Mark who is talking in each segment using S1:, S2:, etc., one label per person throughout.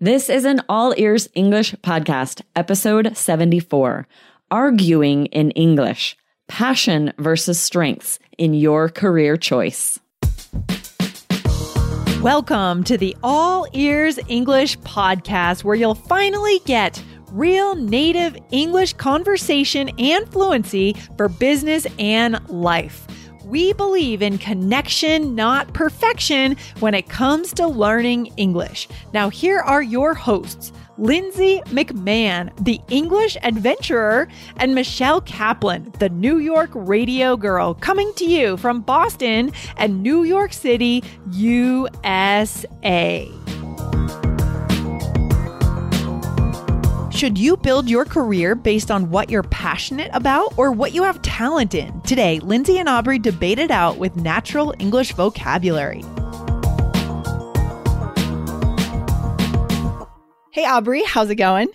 S1: This is an All Ears English podcast, episode 74 Arguing in English Passion versus Strengths in Your Career Choice.
S2: Welcome to the All Ears English podcast, where you'll finally get real native English conversation and fluency for business and life. We believe in connection, not perfection, when it comes to learning English. Now, here are your hosts. Lindsay McMahon, the English adventurer, and Michelle Kaplan, the New York radio girl, coming to you from Boston and New York City, USA. Should you build your career based on what you're passionate about or what you have talent in? Today, Lindsay and Aubrey debate it out with natural English vocabulary. Hey, Aubrey, how's it going?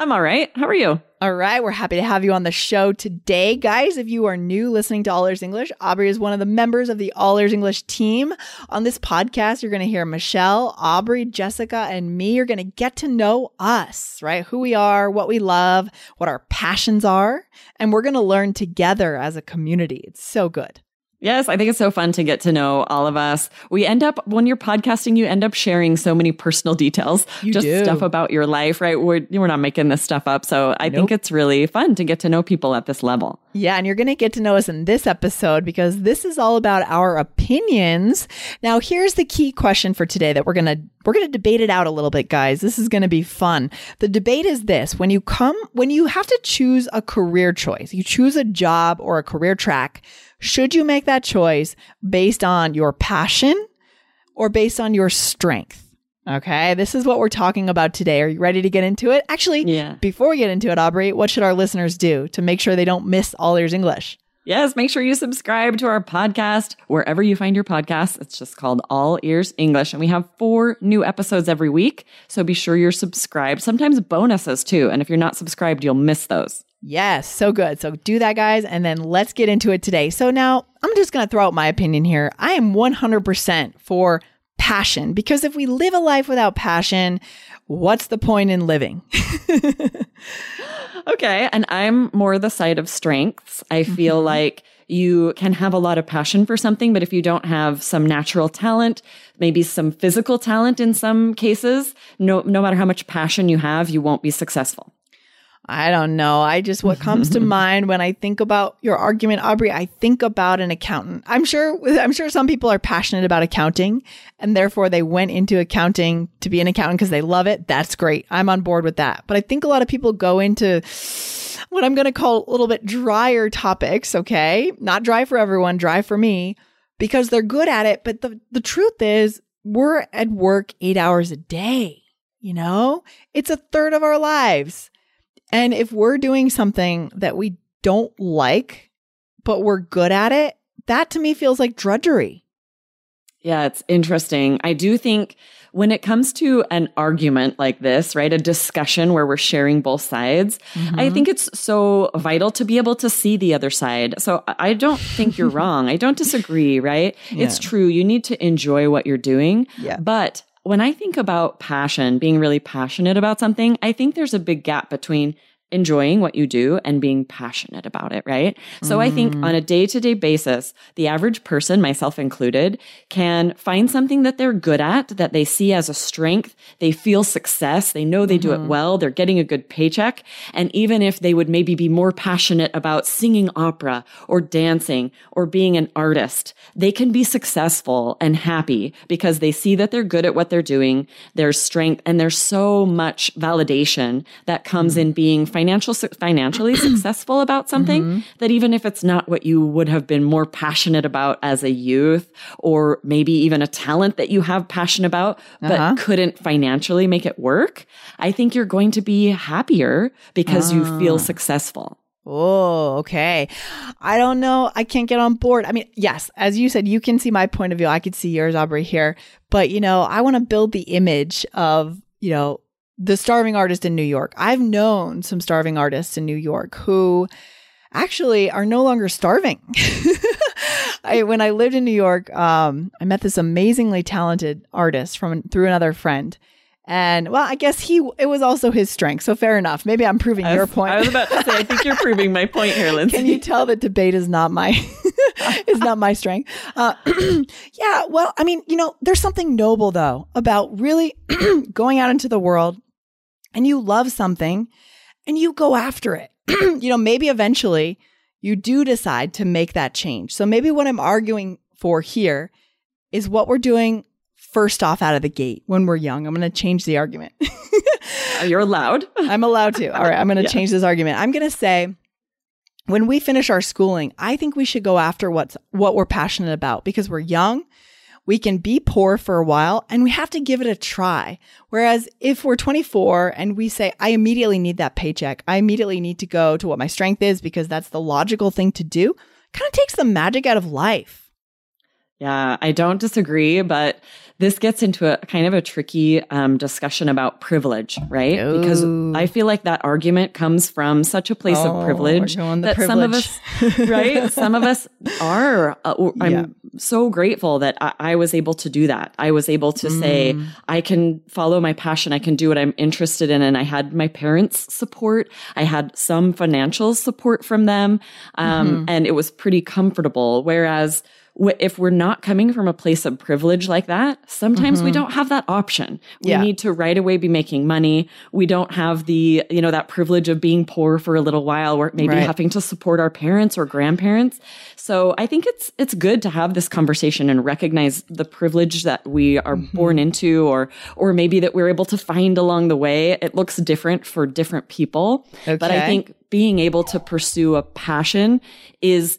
S1: I'm all right. How are you?
S2: All right, we're happy to have you on the show today. Guys, if you are new listening to All Ears English, Aubrey is one of the members of the All Ears English team. On this podcast, you're going to hear Michelle, Aubrey, Jessica, and me. You're going to get to know us, right? Who we are, what we love, what our passions are, and we're going to learn together as a community. It's so good.
S1: Yes, I think it's so fun to get to know all of us. We end up, when you're podcasting, you end up sharing so many personal details,
S2: You
S1: just
S2: do.
S1: stuff about your life, right? We're, we're not making this stuff up. So I think it's really fun to get to know people at this level.
S2: Yeah, and you're going to get to know us in this episode because this is all about our opinions. Now, here's the key question for today that we're going to we're going to debate it out a little bit, guys. This is going to be fun. The debate is this, when you come when you have to choose a career choice, you choose a job or a career track, should you make that choice based on your passion or based on your strength? Okay, this is what we're talking about today. Are you ready to get into it? Actually,
S1: Yeah.
S2: before we get into it, Aubrey, what should our listeners do to make sure they don't miss All Ears English?
S1: Yes, make sure you subscribe to our podcast wherever you find your podcasts. It's just called All Ears English. And we have four new episodes every week. So be sure you're subscribed, sometimes bonuses too. And if you're not subscribed, you'll miss those.
S2: Yes, so good. So do that, guys, and then let's get into it today. So now I'm just going to throw out my opinion here. I am 100% for passion because if we live a life without passion, what's the point in living?
S1: Okay. And I'm more the side of strengths. I feel
S2: Mm-hmm.
S1: like you can have a lot of passion for something, but if you don't have some natural talent, maybe some physical talent in some cases, no, no matter how much passion you have, you won't be successful.
S2: I don't know. I just, what comes to mind when I think about your argument, Aubrey, I think about an accountant. I'm sure, I'm sure some people are passionate about accounting and therefore they went into accounting to be an accountant because they love it. That's great. I'm on board with that. But I think a lot of people go into what I'm going to call a little bit drier topics. Okay. Not dry for everyone, dry for me because they're good at it. But the, the truth is we're at work eight hours a day. You know, it's a third of our lives. And if we're doing something that we don't like, but we're good at it, that to me feels like drudgery.
S1: Yeah, it's interesting. I do think when it comes to an argument like this, right, a discussion where we're sharing both sides, I mm-hmm. think it's so vital to be able to see the other side. So I don't think you're wrong. I don't disagree, right? It's true. You need to enjoy what you're doing.
S2: Yeah.
S1: But when I think about passion, being really passionate about something, I think there's a big gap between enjoying what you do and being passionate about it, right? So I think mm. on a day to day basis, the average person, myself included, can find something that they're good at, that they see as a strength. They feel success. They know they do it mm-hmm. well. They're getting a good paycheck. And even if they would maybe be more passionate about singing opera or dancing or being an artist, they can be successful and happy because they see that they're good at what they're doing. There's strength and there's so much validation that comes mm. in being financial, financially successful about something that even if it's not what you would have been more passionate about as a youth or maybe even a talent that you have passion about, but
S2: Uh-huh.
S1: couldn't financially make it work, I think you're going to be happier because you feel successful.
S2: Oh, okay. I don't know. I can't get on board. I mean, yes, as you said, you can see my point of view. I could see yours, Aubrey, here. But, you know, I want to build the image of, you know, the starving artist in New York. I've known some starving artists in New York who actually are no longer starving. I, when I lived in New York, um, I met this amazingly talented artist from through another friend, And well, I guess he it was also his strength. So fair enough. Maybe I'm proving your point.
S1: I was about to say, I think you're proving my point here, Lindsay.
S2: Can you tell that debate is not my is not my strength? Uh, yeah. Well, I mean, you know, there's something noble though about really going out into the world, and you love something, and you go after it. you know, maybe eventually you do decide to make that change. So maybe what I'm arguing for here is what we're doing first off out of the gate when we're young. I'm going to change the argument.
S1: Oh, you're allowed.
S2: I'm allowed to. All right. I'm going to yeah. change this argument. I'm going to say when we finish our schooling, I think we should go after what's what we're passionate about because we're young. We can be poor for a while and we have to give it a try. Whereas if we're 24 and we say, I immediately need that paycheck, I immediately need to go to what my strength is because that's the logical thing to do, kind of takes the magic out of life.
S1: Yeah, I don't disagree, but this gets into a kind of a tricky um, discussion about privilege, right? Because I feel like that argument comes from such a place oh, of privilege that privilege. some of us, right? some of us are. Uh, I'm yeah. so grateful that I, I, was able to do that. I was able to mm. say, I can follow my passion. I can do what I'm interested in. And I had my parents' support. I had some financial support from them. Um, mm-hmm. And it was pretty comfortable. Whereas, if we're not coming from a place of privilege like that, sometimes mm-hmm. we don't have that option. We yeah. need to right away be making money. We don't have the, you know, that privilege of being poor for a little while or maybe right. having to support our parents or grandparents. So I think it's it's good to have this conversation and recognize the privilege that we are mm-hmm. born into or or maybe that we're able to find along the way. It looks different for different people. Okay. But I think being able to pursue a passion is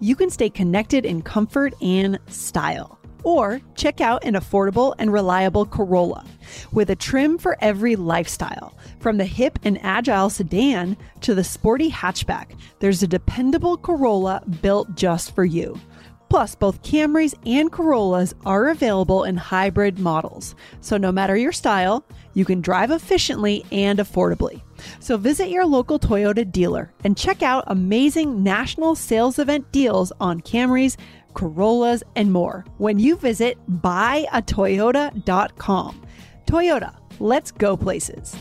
S3: you can stay connected in comfort and style. Or check out an affordable and reliable Corolla with a trim for every lifestyle. From the hip and agile sedan to the sporty hatchback, there's a dependable Corolla built just for you. Plus, both Camrys and Corollas are available in hybrid models. So, no matter your style, you can drive efficiently and affordably. So, visit your local Toyota dealer and check out amazing national sales event deals on Camrys, Corollas, and more when you visit buyatoyota.com. Toyota, let's go places.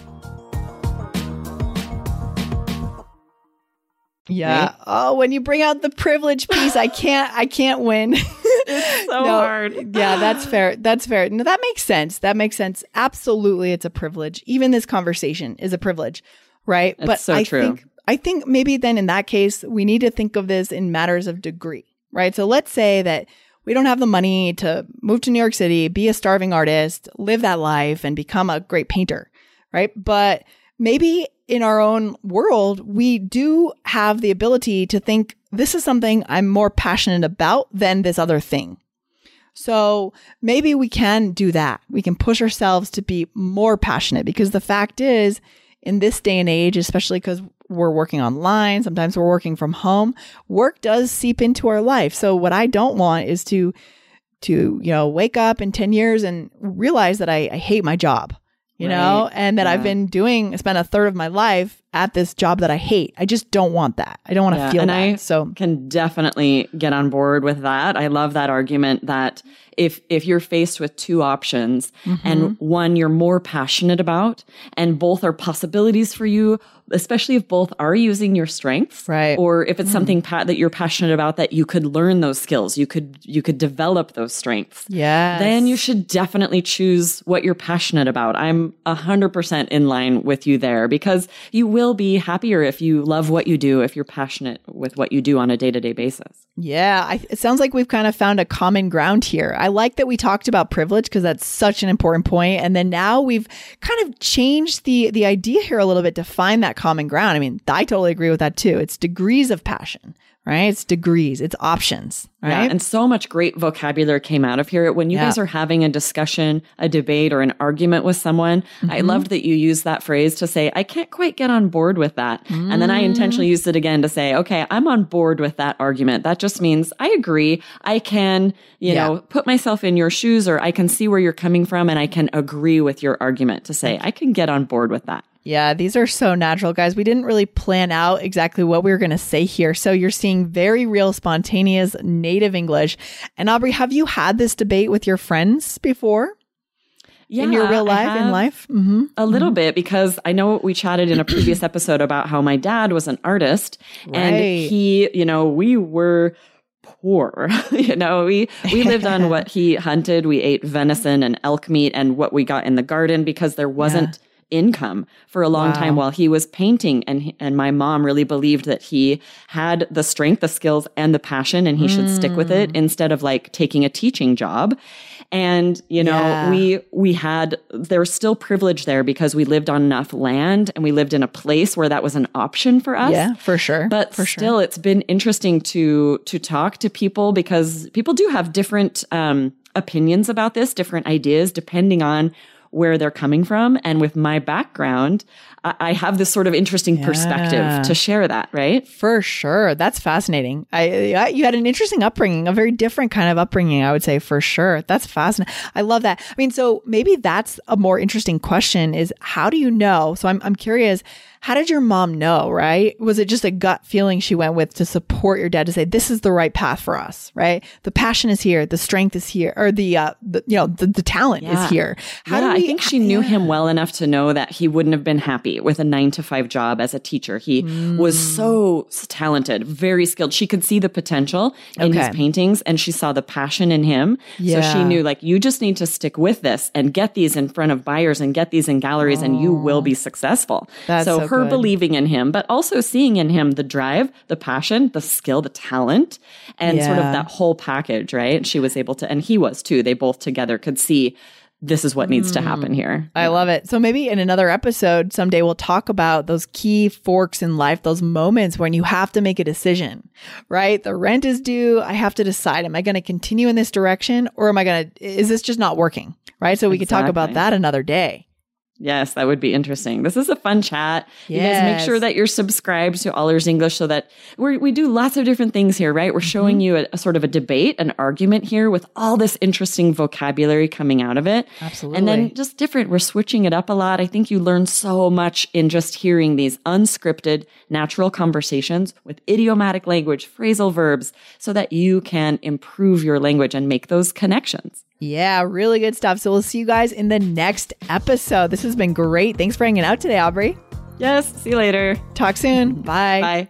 S2: Yeah. Right? Oh, when you bring out the privilege piece, I can't I can't win.
S1: it's so no, hard.
S2: yeah, that's fair. That's fair. No, that makes sense. That makes sense. Absolutely it's a privilege. Even this conversation is a privilege, right?
S1: It's but so I true.
S2: think I think maybe then in that case, we need to think of this in matters of degree, right? So let's say that we don't have the money to move to New York City, be a starving artist, live that life and become a great painter, right? But maybe in our own world, we do have the ability to think this is something I'm more passionate about than this other thing. So maybe we can do that. We can push ourselves to be more passionate because the fact is, in this day and age, especially because we're working online, sometimes we're working from home, work does seep into our life. So what I don't want is to to you know wake up in 10 years and realize that I, I hate my job you right. know, and that yeah. I've been doing, spent a third of my life at this job that I hate. I just don't want that. I don't want to yeah, feel
S1: and
S2: that.
S1: I
S2: so
S1: can definitely get on board with that. I love that argument that if if you're faced with two options mm-hmm. and one you're more passionate about and both are possibilities for you especially if both are using your strengths
S2: right
S1: or if it's mm. something pa- that you're passionate about that you could learn those skills you could you could develop those strengths
S2: yeah
S1: then you should definitely choose what you're passionate about i'm 100% in line with you there because you will be happier if you love what you do if you're passionate with what you do on a day-to-day basis
S2: yeah I, it sounds like we've kind of found a common ground here i like that we talked about privilege because that's such an important point and then now we've kind of changed the the idea here a little bit to find that common ground. I mean, I totally agree with that too. It's degrees of passion, right? It's degrees, it's options, right?
S1: Yeah, and so much great vocabulary came out of here. When you
S2: Yeah.
S1: guys are having a discussion, a debate, or an argument with someone, I
S2: Mm-hmm.
S1: loved that you used that phrase to say, I can't quite get on board with that. And then I
S2: Mm.
S1: intentionally used it again to say, okay, I'm on board with that argument. That just means I agree. I can, you
S2: Yeah.
S1: know, put myself in your shoes or I can see where you're coming from and I can agree with your argument to say, I can get on board with that.
S2: Yeah, these are so natural, guys. We didn't really plan out exactly what we were going to say here. So you're seeing very real, spontaneous native English. And Aubrey, have you had this debate with your friends before yeah, in your real life, in life? Mm-hmm.
S1: A little bit because I know we chatted in a previous episode about how my dad was an artist and he, you know, we were poor. you know, we we lived on what he hunted. We ate venison and elk meat and what we got in the garden because there wasn't income for a long
S2: Wow.
S1: time while he was painting and and my mom really believed that he had the strength, the skills and the passion and he should stick with it
S2: Mm.
S1: instead of like taking a teaching job. And you know,
S2: Yeah.
S1: we we had there was still privilege there because we lived on enough land and we lived in a place where that was an option for us.
S2: Yeah, for sure.
S1: But
S2: for
S1: still, it's been interesting to to talk to people because people do have different um, opinions about this, different ideas, depending on where they're coming from. And with my background, I, I have this sort of interesting
S2: Yeah.
S1: perspective to share that. Right?
S2: For sure. That's fascinating. I, I you had an interesting upbringing, a very different kind of upbringing, I would say for sure. That's fascinating. I love that. I mean, so maybe that's a more interesting question is how do you know? So I'm I'm curious, how did your mom know, right? Was it just a gut feeling she went with to support your dad to say this is the right path for us, right? The passion is here, the strength is here, or the uh the, you know, the, the talent
S1: Yeah.
S2: is here. How
S1: yeah,
S2: we,
S1: I think she knew him well enough to know that he wouldn't have been happy with a nine to five job as a teacher. He was
S2: Mm.
S1: so talented, very skilled. She could see the potential in his paintings and she saw the passion in him. So she knew like, you just need to stick with this and get these in front of buyers and get these in galleries and you will be successful.
S2: That's
S1: so,
S2: so
S1: her
S2: good.
S1: believing in him, but also seeing in him the drive, the passion, the skill, the talent, and sort of that whole package, right? She was able to, and he was too. They both together could see this is what needs to mm. happen here.
S2: I love it. So maybe in another episode someday we'll talk about those key forks in life, those moments when you have to make a decision, right? The rent is due. I have to decide, am I going to continue in this direction or am I going to, is this just not working? Right. So we could talk about that another day.
S1: Yes, that would be interesting. This is a fun chat. You guys make sure that you're subscribed to All Ears English so that we we do lots of different things here, right? We're showing mm-hmm. you a, a sort of a debate, an argument here with all this interesting vocabulary coming out of it.
S2: Absolutely.
S1: And then just different. We're switching it up a lot. I think you learn so much in just hearing these unscripted, natural conversations with idiomatic language, phrasal verbs, so that you can improve your language and make those connections.
S2: Yeah, really good stuff. So we'll see you guys in the next episode. This has been great. Thanks for hanging out today, Aubrey.
S1: Yes. See you later.
S2: Talk soon. Bye.
S1: Bye.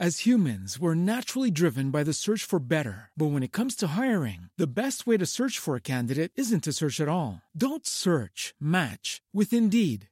S4: As humans, we're naturally driven by the search for better. But when it comes to hiring, the best way to search for a candidate isn't to search at all. Don't search, match with Indeed.